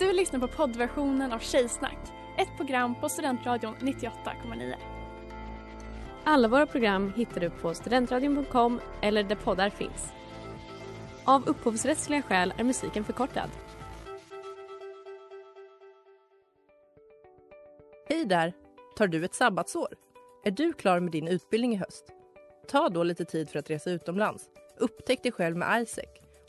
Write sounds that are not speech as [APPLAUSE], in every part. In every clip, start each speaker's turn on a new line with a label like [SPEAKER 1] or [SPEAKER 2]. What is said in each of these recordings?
[SPEAKER 1] Du lyssnar på poddversionen av Tjejsnack, ett program på Studentradion 98,9.
[SPEAKER 2] Alla våra program hittar du på studentradion.com eller där poddar finns. Av upphovsrättsliga skäl är musiken förkortad.
[SPEAKER 3] Hej där! Tar du ett sabbatsår? Är du klar med din utbildning i höst? Ta då lite tid för att resa utomlands. Upptäck dig själv med ISEC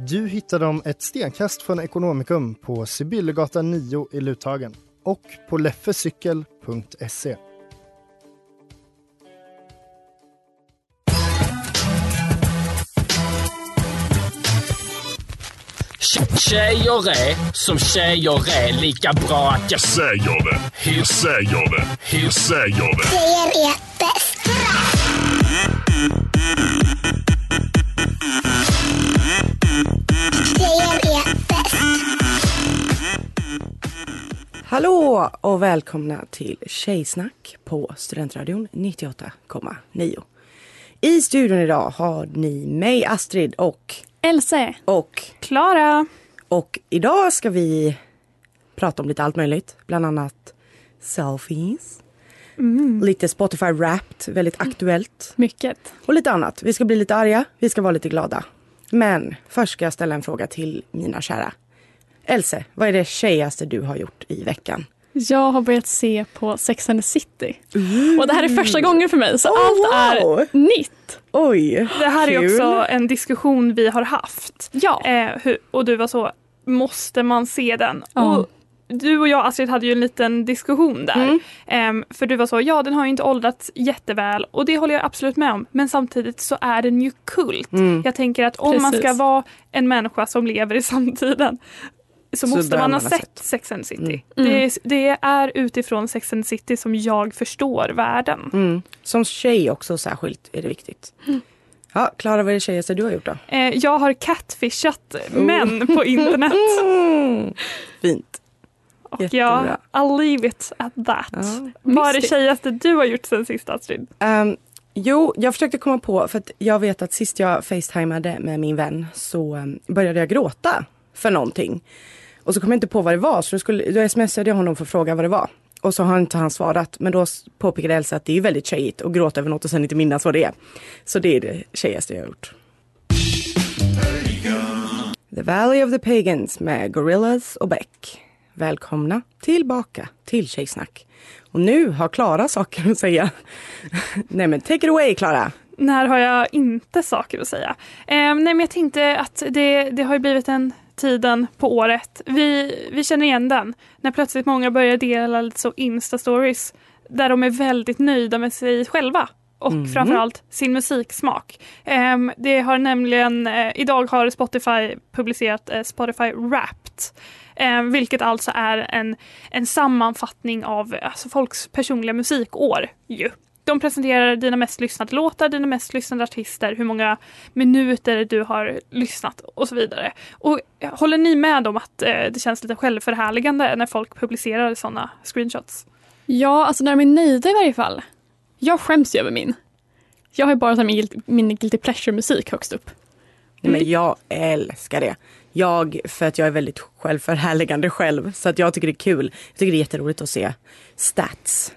[SPEAKER 4] Du hittar dem ett stenkast från Ekonomikum på Sibyllegatan 9 i Luthagen och på leffecykel.se.
[SPEAKER 5] Tjejer är som tjejer är lika bra att jag
[SPEAKER 6] säger det.
[SPEAKER 5] Hur
[SPEAKER 6] säger det? Hur säger det?
[SPEAKER 7] Tjejer är
[SPEAKER 8] Hallå och välkomna till Tjejsnack på Studentradion 98,9. I studion idag har ni mig Astrid och
[SPEAKER 1] Else.
[SPEAKER 8] Och
[SPEAKER 1] Klara.
[SPEAKER 8] Och idag ska vi prata om lite allt möjligt. Bland annat selfies.
[SPEAKER 1] Mm.
[SPEAKER 8] Lite Spotify Wrapped, väldigt aktuellt.
[SPEAKER 1] Mycket.
[SPEAKER 8] Och lite annat. Vi ska bli lite arga, vi ska vara lite glada. Men först ska jag ställa en fråga till mina kära. Else, vad är det tjejigaste du har gjort i veckan?
[SPEAKER 1] Jag har börjat se på Sex and the City. Och det här är första gången för mig så
[SPEAKER 8] Oh,
[SPEAKER 1] allt
[SPEAKER 8] wow.
[SPEAKER 1] är nytt.
[SPEAKER 8] Oj,
[SPEAKER 9] Det här är
[SPEAKER 8] kul.
[SPEAKER 9] också en diskussion vi har haft.
[SPEAKER 1] Ja.
[SPEAKER 9] Eh, hur, och du var så, måste man se den?
[SPEAKER 1] Ja.
[SPEAKER 9] Och du och jag Astrid hade ju en liten diskussion där.
[SPEAKER 8] Mm.
[SPEAKER 9] Ehm, för du var så, ja den har ju inte åldrats jätteväl och det håller jag absolut med om. Men samtidigt så är den ju kult.
[SPEAKER 8] Mm.
[SPEAKER 9] Jag tänker att om man ska
[SPEAKER 1] Precis.
[SPEAKER 9] vara en människa som lever i samtiden så,
[SPEAKER 8] Så
[SPEAKER 9] måste man ha sett
[SPEAKER 8] sett.
[SPEAKER 9] Sex and the City.
[SPEAKER 8] Mm.
[SPEAKER 9] Det, är, det är utifrån Sex and the City som jag förstår världen.
[SPEAKER 8] Mm. Som tjej också särskilt är det viktigt. Ja, Klara, vad är det tjejigaste du har gjort då?
[SPEAKER 9] Eh, jag har catfishat män på internet.
[SPEAKER 8] Mm. [LAUGHS] Fint.
[SPEAKER 9] Och
[SPEAKER 8] Jättebra.
[SPEAKER 9] jag, I'll leave it at that.
[SPEAKER 8] Ja.
[SPEAKER 9] Vad är det tjejigaste du har gjort sen sist Astrid?
[SPEAKER 8] Ehm, jo, jag försökte komma på, för att jag vet att sist jag facetimade med min vän så ehm, började jag gråta för någonting. Och så kom jag inte på vad det var, så då, skulle, då smsade jag honom för att fråga vad det var. Och så har inte han svarat, men då påpekade Elsa att det är ju väldigt tjejigt att gråta över något och sen inte minnas vad det är. Så det är det tjejigaste jag har gjort. The Valley of the Pagans med Gorillas och Beck. Välkomna tillbaka till Tjejsnack. Och nu har Klara saker att säga. [LAUGHS] Nej men take it away Klara.
[SPEAKER 9] När har jag inte saker att säga? Eh, nej men jag tänkte att det, det har ju blivit en tiden på året. Vi, vi känner igen den. När plötsligt många börjar dela lite så Insta-stories där de är väldigt nöjda med sig själva. Och
[SPEAKER 8] Mhm.
[SPEAKER 9] framförallt sin musiksmak. Ehm, det har nämligen, eh, idag har Spotify publicerat eh, Spotify Wrapped. Eh, vilket alltså är en, en sammanfattning av alltså, folks personliga musikår. Ju. De presenterar dina mest lyssnade låtar, dina mest lyssnade artister, hur många minuter du har lyssnat och så vidare. Och eh, håller ni med om att eh, det känns lite självförhärligande när folk publicerar sådana screenshots?
[SPEAKER 1] Ja, alltså när de är nöjda i varje fall. Jag skäms ju över min. Jag har ju bara min, min guilty pleasure-musik högst upp.
[SPEAKER 8] Nej, men jag älskar det. Jag, för att jag är väldigt självförhärligande själv. Så att jag tycker det är kul. Jag tycker det är jätteroligt att se stats.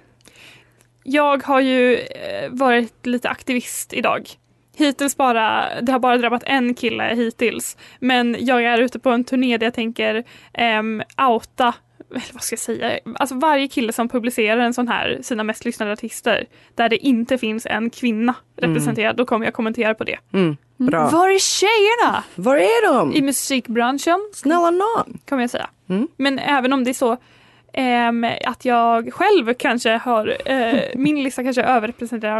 [SPEAKER 9] Jag har ju eh, varit lite aktivist idag. Hittills bara, det har bara drabbat en kille hittills. Men jag är ute på en turné där jag tänker ehm, outa, eller vad ska jag säga, alltså varje kille som publicerar en sån här, sina mest lyssnade artister, där det inte finns en kvinna representerad, då kommer jag kommentera på det.
[SPEAKER 8] Mm, bra.
[SPEAKER 9] Var är tjejerna
[SPEAKER 8] Var är de?
[SPEAKER 9] i musikbranschen?
[SPEAKER 8] Snälla nån.
[SPEAKER 9] Kommer jag säga.
[SPEAKER 8] Mm.
[SPEAKER 9] Men även om det är så att jag själv kanske har, eh, [LAUGHS] min lista kanske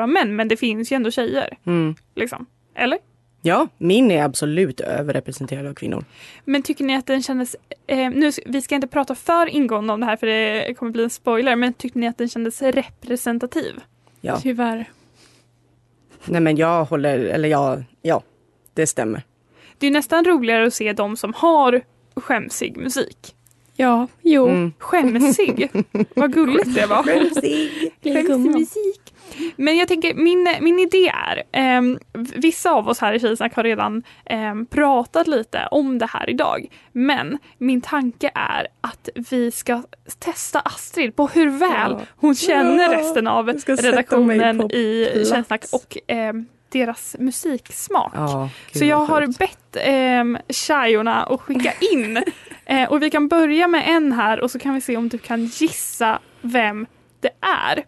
[SPEAKER 9] av män, men det finns ju ändå tjejer.
[SPEAKER 8] Mm.
[SPEAKER 9] Liksom. Eller?
[SPEAKER 8] Ja, min är absolut överrepresenterad av kvinnor.
[SPEAKER 9] Men tycker ni att den kändes, eh, nu, vi ska inte prata för ingående om det här för det kommer bli en spoiler, men tyckte ni att den kändes representativ?
[SPEAKER 8] Ja.
[SPEAKER 1] Tyvärr.
[SPEAKER 8] Nej men jag håller, eller ja, ja, det stämmer.
[SPEAKER 9] Det är nästan roligare att se de som har skämsig musik.
[SPEAKER 1] Ja, jo.
[SPEAKER 8] Mm.
[SPEAKER 9] Skämsig, [LAUGHS] vad gulligt det var.
[SPEAKER 8] Skämsig.
[SPEAKER 9] Skämsig musik. Men jag tänker, min, min idé är, ehm, vissa av oss här i Tjejsnack har redan ehm, pratat lite om det här idag. Men min tanke är att vi ska testa Astrid på hur väl
[SPEAKER 8] Ja.
[SPEAKER 9] hon känner
[SPEAKER 8] Ja,
[SPEAKER 9] resten av redaktionen i. Tjejsnack och ehm, deras musiksmak.
[SPEAKER 8] Gud
[SPEAKER 9] Så jag har
[SPEAKER 8] sjukt.
[SPEAKER 9] bett eh, tjejorna att skicka in. [LAUGHS] eh, och vi kan börja med en här och så kan vi se om du kan gissa vem det är.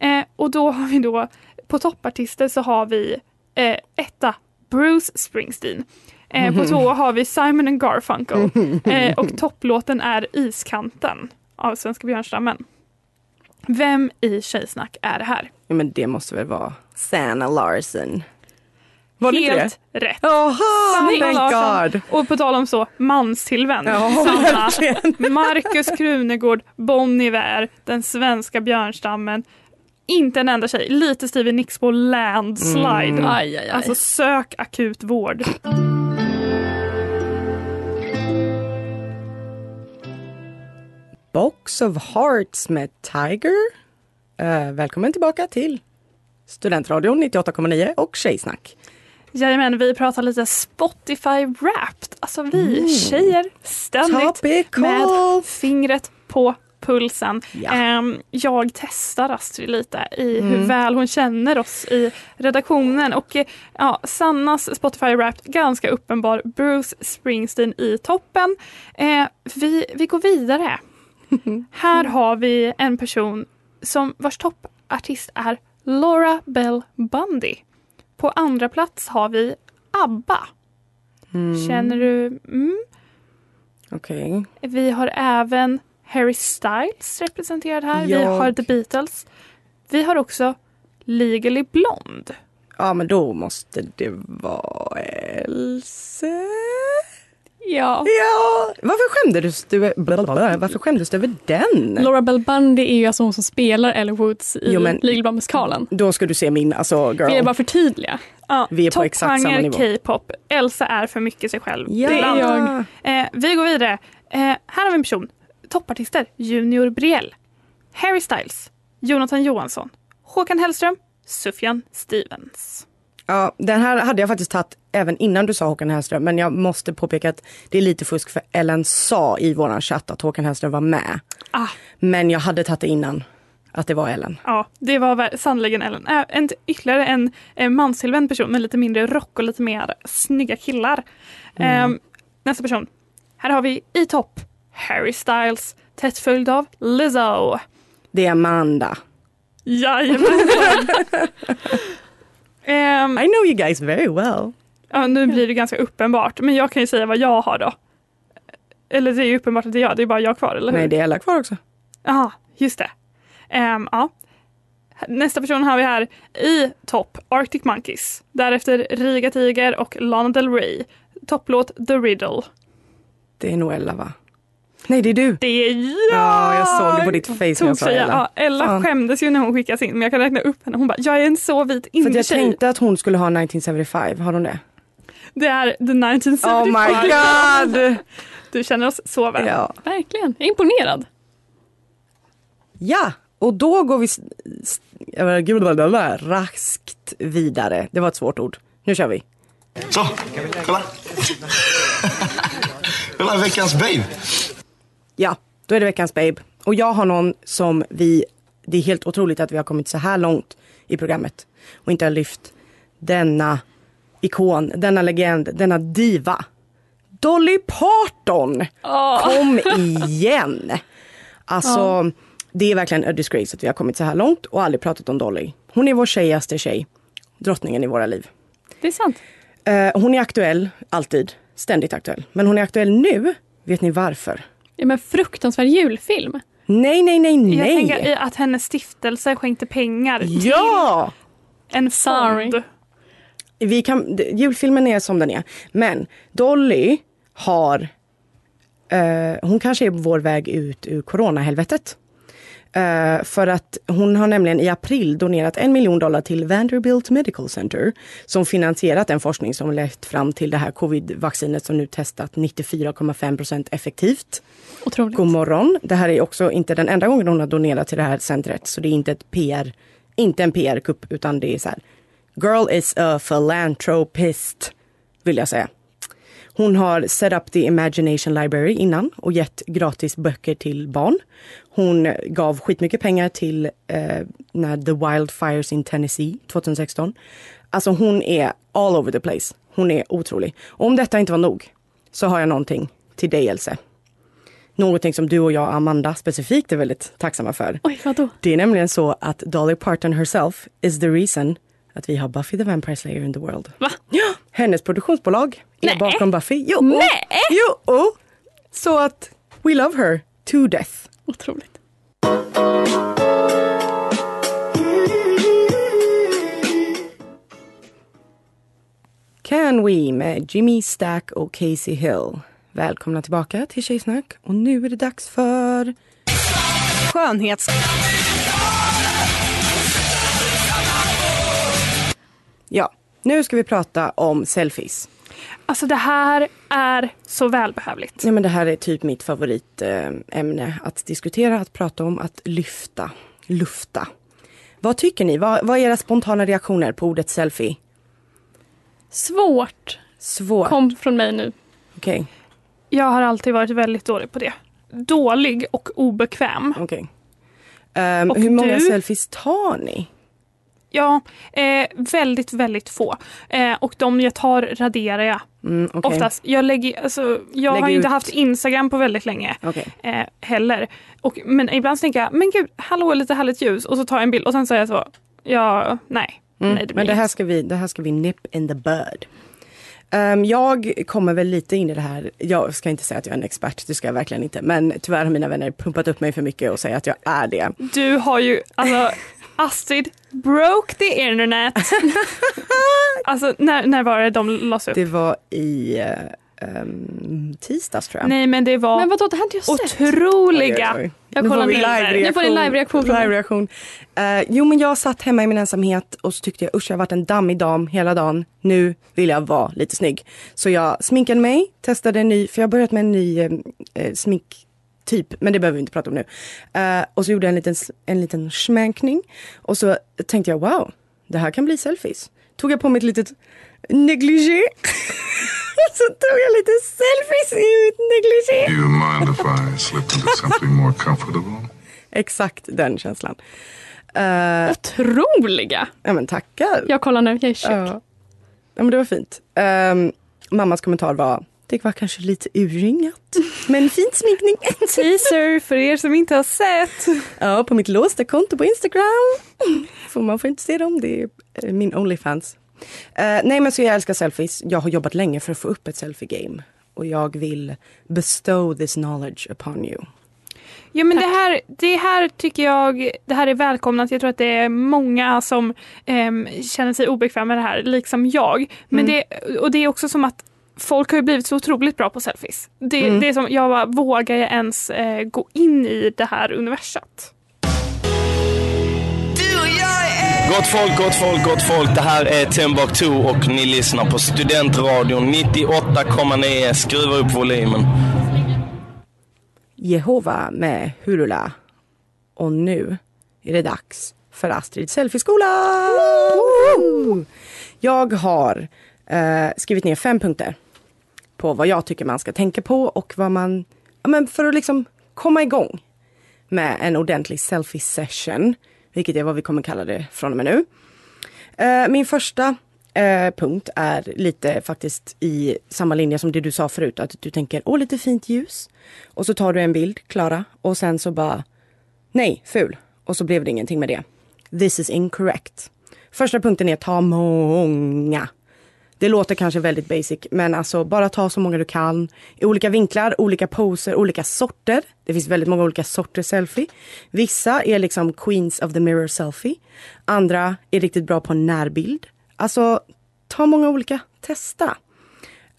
[SPEAKER 9] Eh, och då har vi då på toppartister så har vi eh, etta Bruce Springsteen. Eh, på två har vi Simon and Garfunkel. [LAUGHS] Eh, och topplåten är Iskanten av Svenska Björnstammen. Vem i Tjejsnack är det här?
[SPEAKER 8] Ja, men det måste väl vara Sanna Larson. Var det inte det?
[SPEAKER 9] Helt rätt.
[SPEAKER 8] Jaha,
[SPEAKER 9] Sanna Larsson. Och på tal om så, manstillvänd. Sanna,
[SPEAKER 8] verkligen. [LAUGHS]
[SPEAKER 9] Marcus Krunegård, Bon Iver, den svenska björnstammen. Inte en enda tjej. Lite Stevie Nicks på Landslide.
[SPEAKER 8] Mm.
[SPEAKER 1] Aj, aj, aj.
[SPEAKER 9] Alltså sök akut vård.
[SPEAKER 8] Box of Hearts med Tiger. Eh, välkommen tillbaka till Studentradion 98,9 och Tjejsnack.
[SPEAKER 9] Jajamän, vi pratar lite Spotify Wrapped. Alltså vi tjejer ständigt
[SPEAKER 8] Topical.
[SPEAKER 9] med fingret på pulsen.
[SPEAKER 8] Ja.
[SPEAKER 9] Ehm, jag testar Astrid lite i hur väl hon känner oss i redaktionen. Och eh, ja, Sannas Spotify Wrapped, ganska uppenbar. Bruce Springsteen i toppen. Eh, vi, vi går vidare. [LAUGHS] Här har vi en person som vars toppartist är Laura Bell Bundy. På andra plats har vi ABBA. Känner du? Mm.
[SPEAKER 8] Okej.
[SPEAKER 9] Vi har även Harry Styles representerad här. Vi
[SPEAKER 8] Jag-
[SPEAKER 9] har The Beatles. Vi har också Legally Blonde.
[SPEAKER 8] Ja, men då måste det vara Else.
[SPEAKER 1] Ja.
[SPEAKER 8] Ja, varför skämdes du, blablabla, varför skämdes du över den?
[SPEAKER 1] Laura Bell Bundy är ju alltså hon som spelar Ellie Woods i
[SPEAKER 8] Jo, men-
[SPEAKER 1] Legal Blonde-musikalen.
[SPEAKER 8] Då ska du se min, alltså girl.
[SPEAKER 1] Vill jag bara förtydliga.
[SPEAKER 9] Ja,
[SPEAKER 8] Vi är på exakt samma nivå.
[SPEAKER 9] K-pop. Elsa är för mycket sig själv.
[SPEAKER 8] ja.
[SPEAKER 9] Det är
[SPEAKER 1] jag.
[SPEAKER 9] Eh, vi går vidare. Eh, här har vi en person. Toppartister. Junior Brielle. Harry Styles. Jonathan Johansson. Håkan Hellström. Sufjan Stevens.
[SPEAKER 8] Ja, den här hade jag faktiskt tagit även innan du sa Håkan Hellström. Men jag måste påpeka att det är lite fusk för Ellen sa i våran chatt att Håkan Hellström var med.
[SPEAKER 9] Ah,
[SPEAKER 8] Men jag hade tagit det innan att det var Ellen.
[SPEAKER 9] ja, det var sannerligen Ellen. Äh, en, ytterligare en eh, manstillvänd person med lite mindre rock och lite mer snygga killar. Eh, nästa person. Här har vi i topp Harry Styles. Tätt följd av Lizzo.
[SPEAKER 8] Det är Amanda.
[SPEAKER 9] Jajamensan. [LAUGHS] Ehm,
[SPEAKER 8] I know you guys very well.
[SPEAKER 9] Ja, nu blir det ganska uppenbart, men jag kan ju säga vad jag har då. Eller det är ju uppenbart att det är jag, det är bara jag kvar, eller hur?
[SPEAKER 8] Nej, det är Ella kvar också.
[SPEAKER 9] Ja, just det. Ehm, ja. Nästa person har vi här i topp, Arctic Monkeys. Därefter Riga Tiger och Lana Del Rey. Topplåt The Riddle.
[SPEAKER 8] Det är nog Ella va? Nej, det är du.
[SPEAKER 9] Det är jag!
[SPEAKER 8] Ja, jag såg det på ditt face när jag sa. Ella.
[SPEAKER 9] Ja, Ella
[SPEAKER 8] Fan.
[SPEAKER 9] skämdes ju när hon skickas in, men jag kan räkna upp henne. Hon bara, jag är en så vit
[SPEAKER 8] För att jag
[SPEAKER 9] indie-tjej.
[SPEAKER 8] tänkte att hon skulle ha 1975. Har hon det?
[SPEAKER 9] Det är the 1975.
[SPEAKER 8] Oh my god!
[SPEAKER 9] Du känner oss så väl.
[SPEAKER 8] Ja.
[SPEAKER 1] Verkligen. Jag är imponerad.
[SPEAKER 8] ja, och då går vi raskt vidare. Det var ett svårt ord. Nu kör vi.
[SPEAKER 10] Så, kolla. kolla veckans babe.
[SPEAKER 8] Ja, då är det veckans babe. Och jag har någon som vi, det är helt otroligt att vi har kommit så här långt i programmet och inte har lyft denna ikon, denna legend, denna diva. Dolly Parton kom [LAUGHS] igen. Alltså, det är verkligen a disgrace att vi har kommit så här långt och aldrig pratat om Dolly. Hon är vår tjejigaste tjej, drottningen i våra liv.
[SPEAKER 1] Det är sant.
[SPEAKER 8] Eh, hon är aktuell, alltid, ständigt aktuell. Men hon är aktuell nu, vet ni varför?
[SPEAKER 1] Ja, men fruktansvärd julfilm.
[SPEAKER 8] Nej, nej, nej, nej.
[SPEAKER 9] Jag tänker i att hennes stiftelse skänkte pengar
[SPEAKER 8] Ja!
[SPEAKER 9] till en
[SPEAKER 1] Sorry.
[SPEAKER 9] fond.
[SPEAKER 8] vi kan, julfilmen är som den är. Men Dolly har, eh, hon kanske är på vår väg ut ur coronahelvetet. Eh, för att hon har nämligen i april donerat en miljon dollar till Vanderbilt Medical Center som finansierat den forskning som lett fram till det här covid-vaccinet som nu testat 94,5 procent effektivt.
[SPEAKER 1] Otroligt.
[SPEAKER 8] God morgon. Det här är också inte den enda gången hon har donerat till det här centret så det är inte ett PR, inte en PR-kupp utan det är så här Girl is a philanthropist vill jag säga. Hon har set up the Imagination Library innan och gett gratis böcker till barn. Hon gav skitmycket pengar till eh, när The Wildfires in Tennessee 2016. Alltså hon är all over the place. Hon är otrolig. Och om detta inte var nog så har jag någonting till dig Else. Någonting som du och jag Amanda specifikt är väldigt tacksamma för.
[SPEAKER 1] Oj, vadå?
[SPEAKER 8] Det är nämligen så att Dolly Parton herself is the reason att vi har Buffy the Vampire Slayer in the world.
[SPEAKER 1] Va?
[SPEAKER 8] Ja, hennes produktionsbolag är
[SPEAKER 1] Nej.
[SPEAKER 8] bakom Buffy. Jo,
[SPEAKER 1] Nej.
[SPEAKER 8] jo. Så att we love her to death.
[SPEAKER 1] Otroligt.
[SPEAKER 8] Can We med Jimmy Stack och Casey Hill. Välkomna tillbaka till Tjejsnack och nu är det dags för
[SPEAKER 9] Skönhets...
[SPEAKER 8] Ja, nu ska vi prata om selfies.
[SPEAKER 9] Alltså det här är så välbehövligt.
[SPEAKER 8] Ja, men det här är typ mitt favoritämne att diskutera, att prata om, att lyfta, lufta. Vad tycker ni? Vad, vad är era spontana reaktioner på ordet selfie?
[SPEAKER 1] Svårt.
[SPEAKER 8] Svårt.
[SPEAKER 1] Kom från mig nu.
[SPEAKER 8] Okej,
[SPEAKER 9] Jag har alltid varit väldigt dålig på det. Dålig och obekväm.
[SPEAKER 8] okej. Ehm,
[SPEAKER 9] Och
[SPEAKER 8] hur många
[SPEAKER 9] du?
[SPEAKER 8] selfies tar ni?
[SPEAKER 9] Ja, eh, väldigt, väldigt få. Eh, och de jag tar raderar jag
[SPEAKER 8] Mm, okej.
[SPEAKER 9] oftast. Jag, lägger, alltså, jag har
[SPEAKER 8] Lägger
[SPEAKER 9] inte
[SPEAKER 8] ut.
[SPEAKER 9] haft Instagram på väldigt länge
[SPEAKER 8] Okej.
[SPEAKER 9] eh, heller. Och, men ibland tänker jag, men gud, hallå lite härligt ljus. Och så tar jag en bild och sen säger jag så, ja, nej.
[SPEAKER 8] Mm,
[SPEAKER 9] nej det
[SPEAKER 8] men det här, ska vi, det här ska vi nip in the bud. Ehm, jag kommer väl lite in i det här, jag ska inte säga att jag är en expert, det ska jag verkligen inte. Men tyvärr har mina vänner pumpat upp mig för mycket och säger att jag är det.
[SPEAKER 9] Du har ju, alltså [LAUGHS] Astrid broke the internet. [LAUGHS] alltså när, när var det de lades upp?
[SPEAKER 8] Det var i um, tisdags tror jag.
[SPEAKER 9] Nej men det var
[SPEAKER 1] Men vadå, det inte jag sett.
[SPEAKER 9] otroliga.
[SPEAKER 8] Oj, oj, oj.
[SPEAKER 9] Jag
[SPEAKER 8] Nu får vi
[SPEAKER 9] bilder.
[SPEAKER 1] Nu får ni live-reaktion mig.
[SPEAKER 8] Live-reaktion. Eh, jo men jag satt hemma i min ensamhet och så tyckte jag usch jag har varit en dammig dam hela dagen. Nu vill jag vara lite snygg. Så jag sminkade mig, testade en ny, för jag har börjat med en ny eh, eh, sminktyp, men det behöver vi inte prata om nu. Eh, och så gjorde jag en liten, en liten schmänkning och så tänkte jag wow, det här kan bli selfies. Tog jag på mig ett litet negligé. [LAUGHS] så tog jag lite selfies i mitt negligé.
[SPEAKER 6] Do you mind if I slip into something more comfortable? [LAUGHS]
[SPEAKER 8] Exakt den känslan. Uh,
[SPEAKER 1] Otroliga.
[SPEAKER 8] ja men tackar.
[SPEAKER 1] Jag kollar nu, jag är tjock.
[SPEAKER 8] Ja. ja men det var fint. Ehm, mammas kommentar var, det var kanske lite urringat. Men fin sminkning. [LAUGHS]
[SPEAKER 9] Teaser för er som inte har sett.
[SPEAKER 8] ja, på mitt låsta konto på Instagram. För man får inte se dem, det är eh, min Onlyfans. Uh, nej men så jag älskar selfies. Jag har jobbat länge för att få upp ett selfie-game. Och jag vill bestow this knowledge upon you.
[SPEAKER 9] Ja men det här, det här tycker jag, det här är välkomnat. Jag tror att det är många som ehm, känner sig obekväma med det här, liksom jag. Men det, och det är också som att folk har ju blivit så otroligt bra på selfies. Det,
[SPEAKER 8] Mm.
[SPEAKER 9] det är som, jag bara, vågar jag ens eh, gå in i det här universat?
[SPEAKER 11] Gott folk, gott folk, gott folk. Det här är Timbuktu och ni lyssnar på Studentradion 98,9. Skruva upp volymen.
[SPEAKER 8] Jehova med Hurula. Och nu är det dags för Astrid Selfieskola! Jag har eh, skrivit ner fem punkter på vad jag tycker man ska tänka på och vad man, ja, men för att liksom komma igång med en ordentlig selfie session, vilket är vad vi kommer kalla det från och med nu. Eh, min första eh, punkt är lite faktiskt i samma linje som det du sa förut, att du tänker åh lite fint ljus. Och så tar du en bild, Klara, och sen så bara nej, ful. Och så blev det ingenting med det. This is incorrect. Första punkten är ta många. Det låter kanske väldigt basic, men alltså bara ta så många du kan. I olika vinklar, olika poser, olika sorter. Det finns väldigt många olika sorter selfie. Vissa är liksom queens of the mirror selfie. Andra är riktigt bra på närbild. Alltså, ta många olika, testa.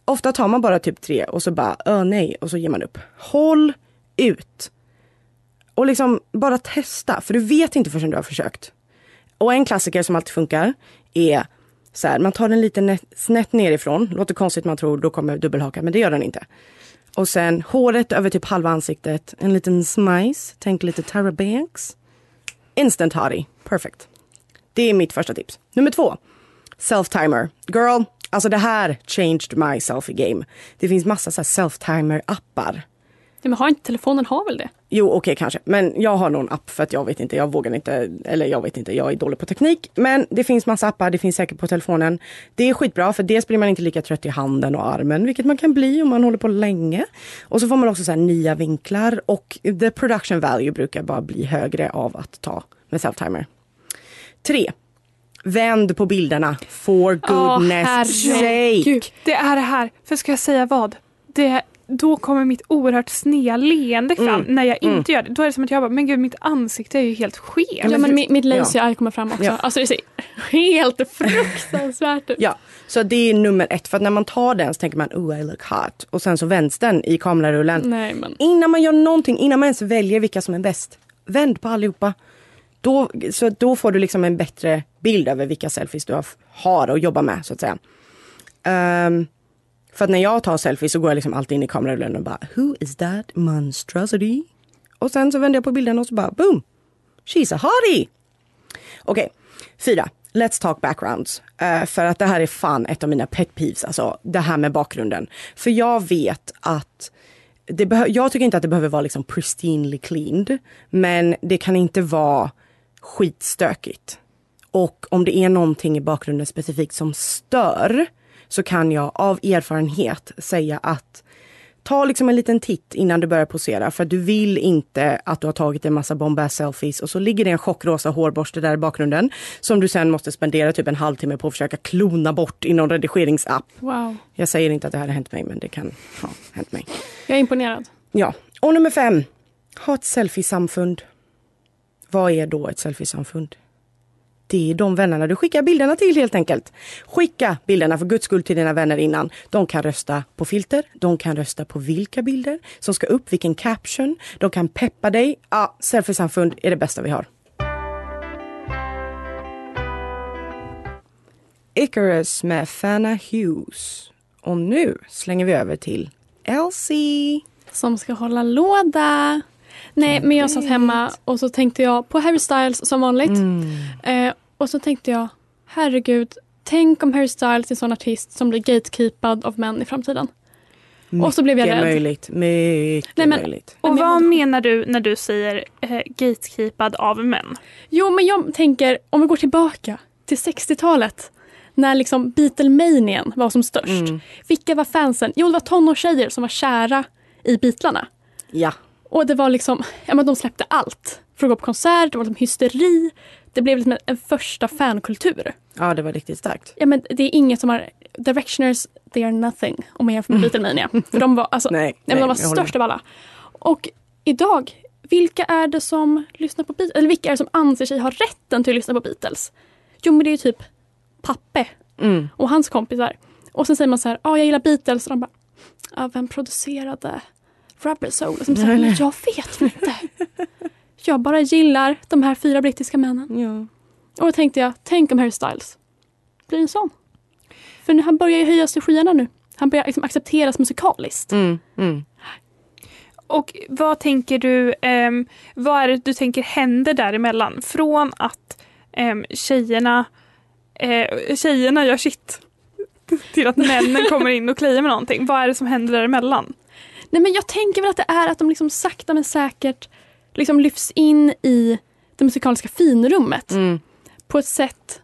[SPEAKER 8] Ofta tar man bara typ tre och så bara, öh nej, och så ger man upp. Håll ut. Och liksom bara testa, för du vet inte förrän du har försökt. Och en klassiker som alltid funkar är så här, man tar den lite snett nerifrån. Låter konstigt man tror då kommer dubbelhaka, men det gör den inte. Och sen håret över typ halva ansiktet, en liten smice, tänk lite Tara Banks. Instant hottie, perfect. Det är mitt första tips. Nummer två, self-timer. Girl, alltså det här changed my selfie game. Det finns massa så self-timer appar.
[SPEAKER 1] Ja, men har inte telefonen har väl det?
[SPEAKER 8] Jo, okej kanske. Men jag har någon app för att jag vet inte, jag vågar inte, eller jag vet inte, jag är dålig på teknik. Men det finns massa appar, det finns säkert på telefonen. Det är skitbra för dels blir man inte lika trött i handen och armen, vilket man kan bli om man håller på länge. Och så får man också så här nya vinklar och the production value brukar bara bli högre av att ta med self-timer. Tre. Vänd på bilderna for goodness sake.
[SPEAKER 9] Gud, det är det här. För ska jag säga vad? Det, då kommer mitt oerhört snea leende fram
[SPEAKER 8] Mm,
[SPEAKER 9] när jag inte
[SPEAKER 8] mm.
[SPEAKER 9] gör det. Då är det som att jag bara, men gud mitt ansikte är ju helt skevt.
[SPEAKER 1] Ja, men mitt, mitt lazy eye kommer fram också.
[SPEAKER 8] Ja.
[SPEAKER 1] Alltså det ser helt fruktansvärt ut.
[SPEAKER 8] Ja, så det är nummer ett. För att när man tar den så tänker man oh I look hot. Och sen så vänds den i kamerarullen.
[SPEAKER 1] Nej, men.
[SPEAKER 8] Innan man gör någonting, innan man ens väljer vilka som är bäst. Vänd på allihopa. Då, så då får du liksom en bättre bild över vilka selfies du har, har att jobba med så att säga. Ehm, för att när jag tar selfies så går jag liksom alltid in i kamerarullen och bara Who is that monstrosity? Och sen så vänder jag på bilden och så bara boom! She's a hottie! Okej, fyra. Let's talk backgrounds. Uh, för att det här är fan ett av mina pet peeves, alltså det här med bakgrunden. För jag vet att det jag tycker inte att det behöver vara liksom pristinely cleaned. Men det kan inte vara skitstökigt. Och om det är någonting i bakgrunden specifikt som stör så kan jag av erfarenhet säga att ta liksom en liten titt innan du börjar posera för du vill inte att du har tagit en massa bombast selfies och så ligger det en chockrosa hårborste där i bakgrunden som du sen måste spendera typ en halvtimme på att försöka klona bort i någon redigeringsapp.
[SPEAKER 1] Wow.
[SPEAKER 8] Jag säger inte att det här har hänt mig men det kan ha hänt mig.
[SPEAKER 1] Jag är imponerad.
[SPEAKER 8] Ja, och nummer fem. Ha ett selfiesamfund. Vad är då ett selfiesamfund? Det är de vännerna du skickar bilderna till helt enkelt. Skicka bilderna för guds skull till dina vänner innan. De kan rösta på filter, de kan rösta på vilka bilder som ska upp, vilken caption. De kan peppa dig. Ja, selfiesamfund är det bästa vi har. Icarus med Fana Hughes. Och nu slänger vi över till Elsie.
[SPEAKER 1] Som ska hålla låda. Nej, men jag satt hemma och så tänkte jag på Harry Styles som vanligt. Eh, och så tänkte jag, herregud, tänk om Harry Styles är en sån artist som blir gatekeepad av män i framtiden. och så blev jag
[SPEAKER 8] Mycket
[SPEAKER 1] rädd.
[SPEAKER 8] möjligt. Mycket
[SPEAKER 1] Nej, men-
[SPEAKER 8] möjligt.
[SPEAKER 9] Och vad menar du när du säger eh, gatekeepad av män?
[SPEAKER 1] Jo, men jag tänker om vi går tillbaka till 60-talet. När liksom Beatlemanian var som störst.
[SPEAKER 8] Mm.
[SPEAKER 1] Vilka var fansen? Jo, det var tonårstjejer som var kära i Beatlarna.
[SPEAKER 8] Ja.
[SPEAKER 1] Och det var liksom, ja men de släppte allt. För att gå på konsert, det var liksom hysteri. Det blev liksom en, första fankultur.
[SPEAKER 8] ja, det var riktigt starkt.
[SPEAKER 1] Ja men det är inget som har, Directioners, they are nothing. Om man jämför med Beatlemania. För de var, alltså, [LAUGHS]
[SPEAKER 8] Nej,
[SPEAKER 1] nej, de var störst av alla. Och idag, vilka är det som lyssnar på Beatles? Eller vilka är det som anser sig ha rätten till att lyssna på Beatles? Jo men det är ju typ Pappe
[SPEAKER 8] Mm.
[SPEAKER 1] och hans kompisar. Och sen säger man så här, ja jag gillar Beatles. Och de bara, ja vem producerade Rubber Soul? Och så säger man, jag vet inte. [LAUGHS] Jag bara gillar de här fyra brittiska männen.
[SPEAKER 8] Ja.
[SPEAKER 1] Och då tänkte jag, tänk om Harry Styles blir en sån. För nu, han börjar ju höjas till skyarna nu. Han börjar liksom accepteras musikaliskt.
[SPEAKER 8] Mm, mm.
[SPEAKER 9] Och vad tänker du, ehm, vad är det du tänker händer däremellan? Från att ehm, tjejerna, eh, tjejerna gör shit [LAUGHS] till att männen [LAUGHS] kommer in och kliar med någonting. Vad är det som händer däremellan?
[SPEAKER 1] Nej men jag tänker väl att det är att de liksom sakta men säkert liksom lyfts in i det musikaliska finrummet.
[SPEAKER 8] Mm.
[SPEAKER 1] På ett sätt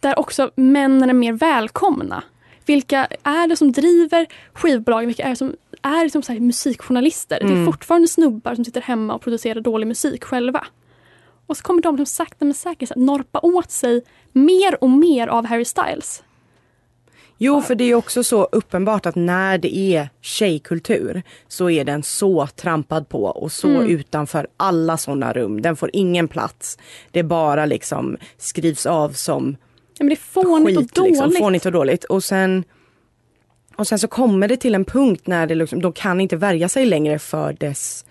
[SPEAKER 1] där också männen är mer välkomna. Vilka är det som driver skivbolagen? Vilka är det som är liksom så musikjournalister? Det är
[SPEAKER 8] Mm.
[SPEAKER 1] fortfarande snubbar som sitter hemma och producerar dålig musik själva. Och så kommer de liksom sakta men säkert norpa åt sig mer och mer av Harry Styles.
[SPEAKER 8] Jo, för det är också så uppenbart att när det är tjejkultur så är den så trampad på och så
[SPEAKER 1] Mm.
[SPEAKER 8] utanför alla sådana rum. Den får ingen plats. Det bara liksom skrivs av som
[SPEAKER 1] Ja, men det är fånigt och
[SPEAKER 8] skit, liksom.
[SPEAKER 1] dåligt.
[SPEAKER 8] Fånigt och dåligt. Och sen, och sen så kommer det till en punkt när det liksom, de kan inte värja sig längre för dess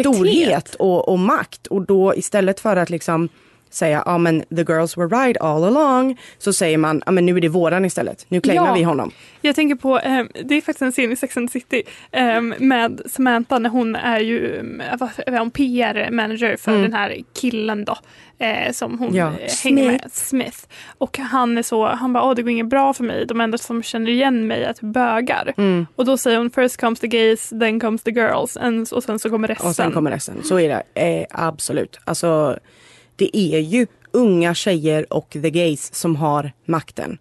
[SPEAKER 8] storhet och, och makt. Och då istället för att liksom säga ja men the girls were right all along så säger man ja men nu är det våran istället. Nu claimar
[SPEAKER 9] Ja.
[SPEAKER 8] vi honom.
[SPEAKER 9] Jag tänker på, eh, det är faktiskt en scen i Sex and the City eh, med Samantha när hon är ju eh, vad är hon, PR-manager för
[SPEAKER 8] Mm.
[SPEAKER 9] den här killen då. Eh, som hon
[SPEAKER 8] Ja.
[SPEAKER 9] eh, hänger med, Smith. Och han är så, han bara, åh det går inget bra för mig. De enda som känner igen mig är typ bögar.
[SPEAKER 8] Mm.
[SPEAKER 9] Och då säger hon, first comes the gays, then comes the girls. And, och sen så kommer resten.
[SPEAKER 8] Och sen kommer resten. Så är det eh, absolut. Alltså det är ju unga tjejer och the gays som har makten.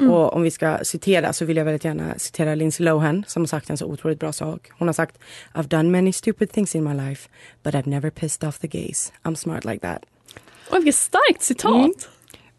[SPEAKER 1] Mm.
[SPEAKER 8] Och om vi ska citera så vill jag väldigt gärna citera Lindsay Lohan som har sagt en så otroligt bra sak. Hon har sagt I've done many stupid things in my life but I've never pissed off the gays. I'm smart like that.
[SPEAKER 1] Oj, vilket starkt citat.
[SPEAKER 9] Mm.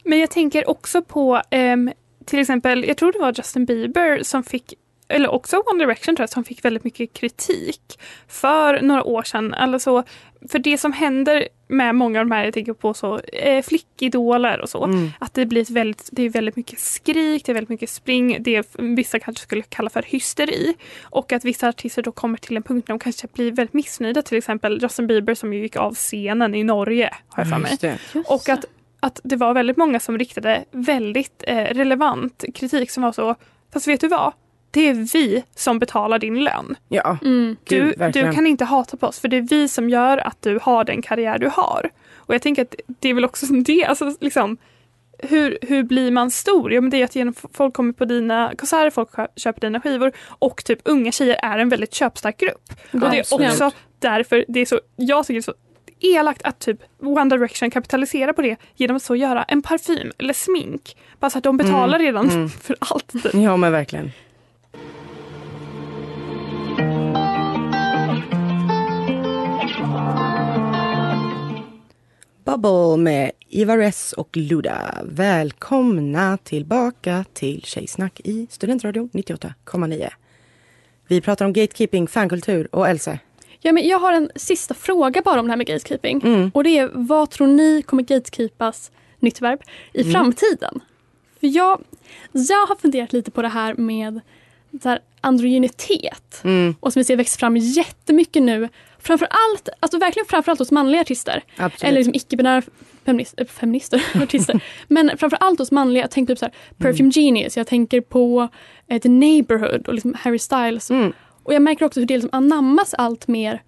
[SPEAKER 9] Men jag tänker också på ehm, till exempel, jag tror det var Justin Bieber som fick eller också One Direction tror jag, som fick väldigt mycket kritik för några år sedan. Alltså, för det som händer med många av de här, jag tänker på så, eh, flickidoler och så,
[SPEAKER 8] Mm.
[SPEAKER 9] att det blir ett väldigt, det är väldigt mycket skrik, det är väldigt mycket spring, det är, vissa kanske skulle kalla för hysteri. Och att vissa artister då kommer till en punkt när de kanske blir väldigt missnöjda, till exempel Justin Bieber som ju gick av scenen i Norge, har jag för mig.
[SPEAKER 8] Just det.
[SPEAKER 9] Och att, att det var väldigt många som riktade väldigt eh, relevant kritik som var så, fast vet du vad? Det är vi som betalar din lön.
[SPEAKER 8] Ja,
[SPEAKER 1] Mm.
[SPEAKER 9] Du,
[SPEAKER 8] Gud,
[SPEAKER 9] du kan inte hata på oss för det är vi som gör att du har den karriär du har. Och jag tänker att det är väl också som det, alltså liksom hur, hur blir man stor? Jo men det är att genom, folk kommer på dina konserter, folk kö- köper dina skivor och typ unga tjejer är en väldigt köpstark grupp. Och det är
[SPEAKER 1] Absolut.
[SPEAKER 9] också därför det är så, jag tycker det är så elakt att typ One Direction kapitaliserar på det genom att så göra en parfym eller smink. Bara så att de betalar redan
[SPEAKER 8] mm. [LAUGHS]
[SPEAKER 9] för allt. Typ.
[SPEAKER 8] Ja men verkligen. Bubble med Ivar S och Luda. Välkomna tillbaka till Tjejsnack i Studentradion 98,9. Vi pratar om gatekeeping, fankultur och Else.
[SPEAKER 1] Ja, men jag har en sista fråga bara om det här med gatekeeping.
[SPEAKER 8] Mm.
[SPEAKER 1] Och det är, vad tror ni kommer gatekeepas, nytt verb, i
[SPEAKER 8] Mm.
[SPEAKER 1] framtiden? För jag, jag har funderat lite på det här med så här, androgynitet.
[SPEAKER 8] Mm,
[SPEAKER 1] Och som vi ser växer fram jättemycket nu. Framför allt, alltså verkligen framförallt hos manliga artister.
[SPEAKER 8] absolut.
[SPEAKER 1] Eller liksom icke-binära feminist, äh, feminister, [LAUGHS] artister. Men framförallt hos manliga, jag tänker typ så här, Perfume Genius, jag tänker på eh, The Neighborhood och liksom Harry Styles.
[SPEAKER 8] Mm.
[SPEAKER 1] Och jag märker också hur det liksom anammas allt mer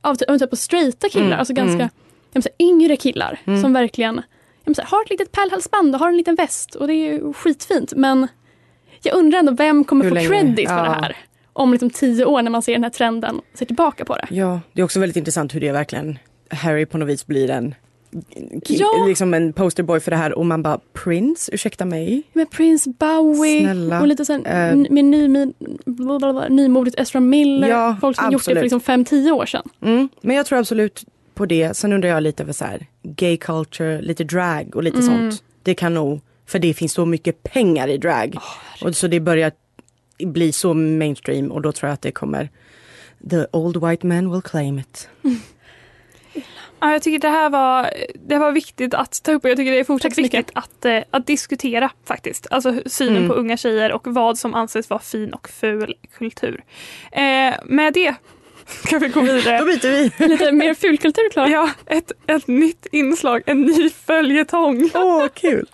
[SPEAKER 1] av typ, på straighta killar,
[SPEAKER 8] Mm,
[SPEAKER 1] alltså ganska
[SPEAKER 8] mm.
[SPEAKER 1] jag här, yngre killar
[SPEAKER 8] Mm.
[SPEAKER 1] som verkligen jag här, har ett litet pärlhalsband och har en liten väst och det är ju skitfint men jag undrar ändå vem kommer
[SPEAKER 8] Hur
[SPEAKER 1] få
[SPEAKER 8] länge?
[SPEAKER 1] credit för
[SPEAKER 8] Ja.
[SPEAKER 1] det här om liksom tio år när man ser den här trenden och ser tillbaka på det.
[SPEAKER 8] Ja, det är också väldigt intressant hur det verkligen Harry på något vis blir en
[SPEAKER 1] Ja.
[SPEAKER 8] liksom en posterboy för det här och man bara Prince, ursäkta mig.
[SPEAKER 1] Med Prince Bowie
[SPEAKER 8] Snälla.
[SPEAKER 1] och lite sen,
[SPEAKER 8] Eh.
[SPEAKER 1] n- med ny, nymodigt Ezra Miller.
[SPEAKER 8] Ja,
[SPEAKER 1] folk som gjort det för
[SPEAKER 8] absolut.
[SPEAKER 1] liksom fem, tio år sedan.
[SPEAKER 8] Mm, men jag tror absolut på det. Sen undrar jag lite över så här, gay culture, lite drag och lite
[SPEAKER 1] Mm.
[SPEAKER 8] sånt. Det kan nog, för det finns så mycket pengar i drag. och så det börjar bli så mainstream och då tror jag att det kommer The old white man will claim it. [LAUGHS]
[SPEAKER 9] Ja, jag tycker det här var, det var viktigt att ta upp och jag tycker det är fortsatt viktigt att, eh, att diskutera faktiskt. Alltså synen
[SPEAKER 8] Mm.
[SPEAKER 9] på unga tjejer och vad som anses vara fin och ful kultur. Eh, med det [LAUGHS] kan vi gå
[SPEAKER 8] Då
[SPEAKER 9] vidare.
[SPEAKER 8] byter vi. [LAUGHS]
[SPEAKER 1] Lite mer fulkultur Klara.
[SPEAKER 9] Ja, ett, ett nytt inslag, en ny följetong.
[SPEAKER 8] Åh, kul.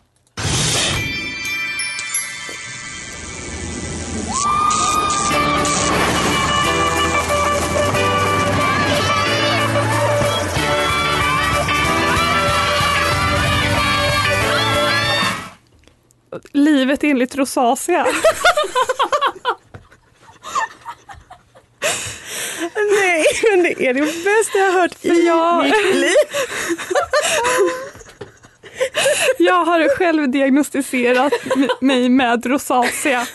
[SPEAKER 9] Livet enligt rosacea.
[SPEAKER 8] Nej, men det är det bästa jag har hört i
[SPEAKER 9] Ja.
[SPEAKER 8] mitt liv.
[SPEAKER 9] Jag har själv diagnostiserat mig med rosacea.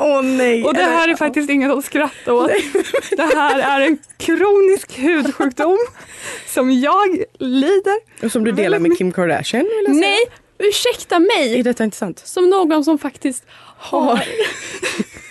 [SPEAKER 8] Åh nej.
[SPEAKER 9] Och det här är faktiskt inget att skratta åt. Det här är en kronisk hudsjukdom som jag lider.
[SPEAKER 8] Och som du delar med Kim Kardashian vill jag.
[SPEAKER 1] Nej, ursäkta mig!
[SPEAKER 8] Är detta inte sant?
[SPEAKER 1] Som någon som faktiskt har [LAUGHS]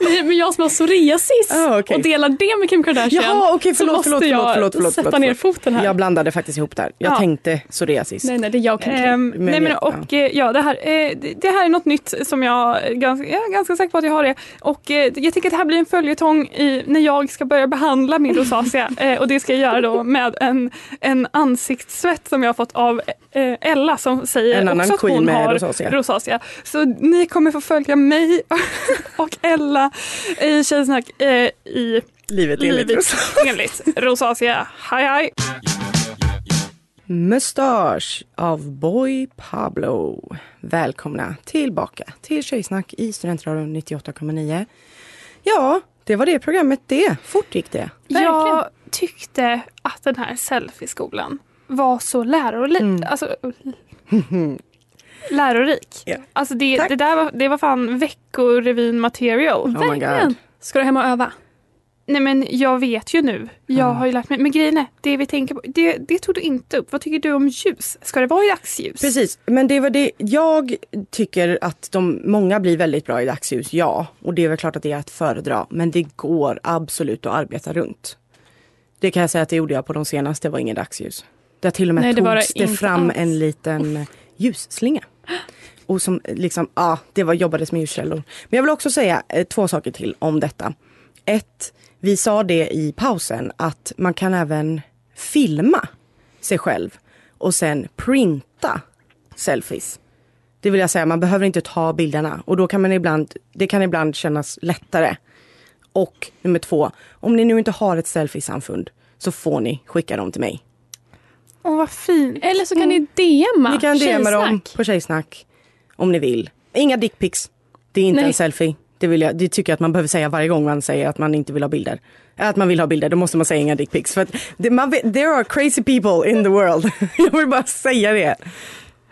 [SPEAKER 1] Nej, men jag som har psoriasis
[SPEAKER 8] Ah, okej.
[SPEAKER 1] och delar det med Kim Kardashian.
[SPEAKER 8] Jaha
[SPEAKER 1] så
[SPEAKER 8] förlåt,
[SPEAKER 1] måste
[SPEAKER 8] förlåt,
[SPEAKER 1] jag
[SPEAKER 8] förlåt, förlåt, förlåt,
[SPEAKER 1] sätta
[SPEAKER 8] förlåt,
[SPEAKER 1] ner foten här.
[SPEAKER 8] Jag blandade faktiskt ihop där. Jag
[SPEAKER 9] Ja.
[SPEAKER 8] tänkte psoriasis.
[SPEAKER 1] Nej, nej, det är jag Kim.
[SPEAKER 9] Ehm,
[SPEAKER 8] Men
[SPEAKER 9] nej men
[SPEAKER 8] jag-
[SPEAKER 9] och eh, ja, det här, eh, det- här är något nytt som jag, ganska, jag är ganska säker på att jag har det. Och eh, jag tycker att det här blir en följetong i, när jag ska börja behandla min rosacea. [LAUGHS] eh, och det ska jag göra då med en, en ansiktssvett som jag har fått av eh, Ella som säger
[SPEAKER 8] En annan
[SPEAKER 9] också att hon
[SPEAKER 8] med
[SPEAKER 9] har
[SPEAKER 8] rosacea.
[SPEAKER 9] rosacea. Så ni kommer få följa mig [LAUGHS] och Ella i Tjejsnack eh, i
[SPEAKER 8] Livet enligt
[SPEAKER 9] livet enligt rosacea. Hej hej!
[SPEAKER 8] Mustasch av Boy Pablo. Välkomna tillbaka till Tjejsnack i Studentradion 98,9. Ja, det var det programmet det. Fort gick det.
[SPEAKER 9] Jag tyckte att den här selfie-skolan var så lärorik.
[SPEAKER 8] Mm.
[SPEAKER 9] Alltså, [LAUGHS] lärorik.
[SPEAKER 8] Ja.
[SPEAKER 9] Alltså det, det där var, det var fan veckorevyn material.
[SPEAKER 8] Oh my god.
[SPEAKER 1] Verkligen. Ska du hem och öva?
[SPEAKER 9] Nej men jag vet ju nu. Jag
[SPEAKER 8] Ja.
[SPEAKER 9] har ju lärt mig. Men grejen är, det vi tänker på, det, det tog du inte upp. Vad tycker du om ljus? Ska det vara i dagsljus?
[SPEAKER 8] Precis, men det var det. Jag tycker att de, många blir väldigt bra i dagsljus, ja. Och det är väl klart att det är att föredra. Men det går absolut att arbeta runt. Det kan jag säga att det gjorde jag på de senaste, det var ingen dagsljus. Där till och med
[SPEAKER 1] Nej, det
[SPEAKER 8] togs
[SPEAKER 1] det
[SPEAKER 8] fram
[SPEAKER 1] alls.
[SPEAKER 8] en liten ljusslinga. Och som liksom, ja, det var, jobbades med ljuskällor. Men jag vill också säga eh, två saker till om detta. Ett, vi sa det i pausen att man kan även filma sig själv och sen printa selfies. Det vill jag säga, man behöver inte ta bilderna och då kan man ibland, det kan ibland kännas lättare. Och nummer två, om ni nu inte har ett selfiesamfund så får ni skicka dem till mig.
[SPEAKER 9] Åh vad fint.
[SPEAKER 1] Eller så kan ni DMa
[SPEAKER 8] Ni kan DMa dem på Tjejsnack om ni vill. Inga dickpics. Det är inte
[SPEAKER 1] Nej.
[SPEAKER 8] en selfie. Det, vill jag, det tycker jag att man behöver säga varje gång man säger att man inte vill ha bilder. Att man vill ha bilder, då måste man säga inga dickpics. För att det, man, there are crazy people in the world. [LAUGHS] jag vill bara säga det.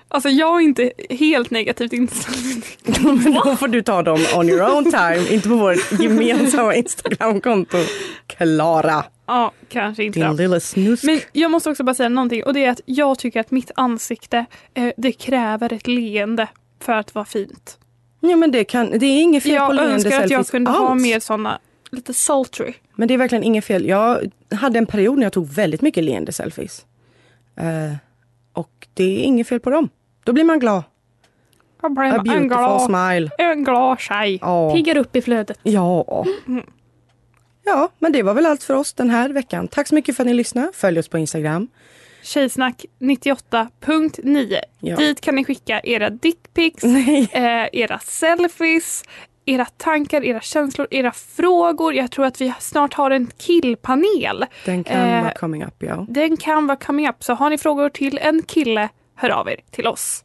[SPEAKER 9] Alltså jag är inte helt negativt inställd. [LAUGHS]
[SPEAKER 8] Men då får du ta dem on your own time, inte på vårt gemensamma Instagramkonto. Klara,
[SPEAKER 9] Ja, kanske inte.
[SPEAKER 8] din lilla snusk.
[SPEAKER 9] Men jag måste också bara säga någonting och det är att jag tycker att mitt ansikte, eh, det kräver ett leende för att vara fint.
[SPEAKER 8] Ja men det, kan, det är inget fel på
[SPEAKER 9] Jag
[SPEAKER 8] leende
[SPEAKER 9] önskar att jag
[SPEAKER 8] selfies
[SPEAKER 9] kunde ha
[SPEAKER 8] alls.
[SPEAKER 9] mer sådana, lite sultry.
[SPEAKER 8] Men det är verkligen inget fel. Jag hade en period när jag tog väldigt mycket leende selfies. Eh, och det är inget fel på dem. Då blir man glad.
[SPEAKER 9] Jag
[SPEAKER 8] A
[SPEAKER 9] en
[SPEAKER 8] beautiful
[SPEAKER 9] glad,
[SPEAKER 8] smile.
[SPEAKER 9] en glad tjej.
[SPEAKER 8] Ja.
[SPEAKER 1] Piggar upp i flödet.
[SPEAKER 8] Ja. Ja, men det var väl allt för oss den här veckan. Tack så mycket för att ni lyssnade. Följ oss på Instagram.
[SPEAKER 9] Tjejsnack 98.9.
[SPEAKER 8] Ja.
[SPEAKER 9] Dit kan ni skicka era dickpics, [LAUGHS] eh, era selfies, era tankar, era känslor, era frågor. Jag tror att vi snart har en killpanel.
[SPEAKER 8] Den kan
[SPEAKER 9] Eh,
[SPEAKER 8] vara coming up, ja.
[SPEAKER 9] Den kan vara coming up. Så har ni frågor till en kille, hör av er till oss.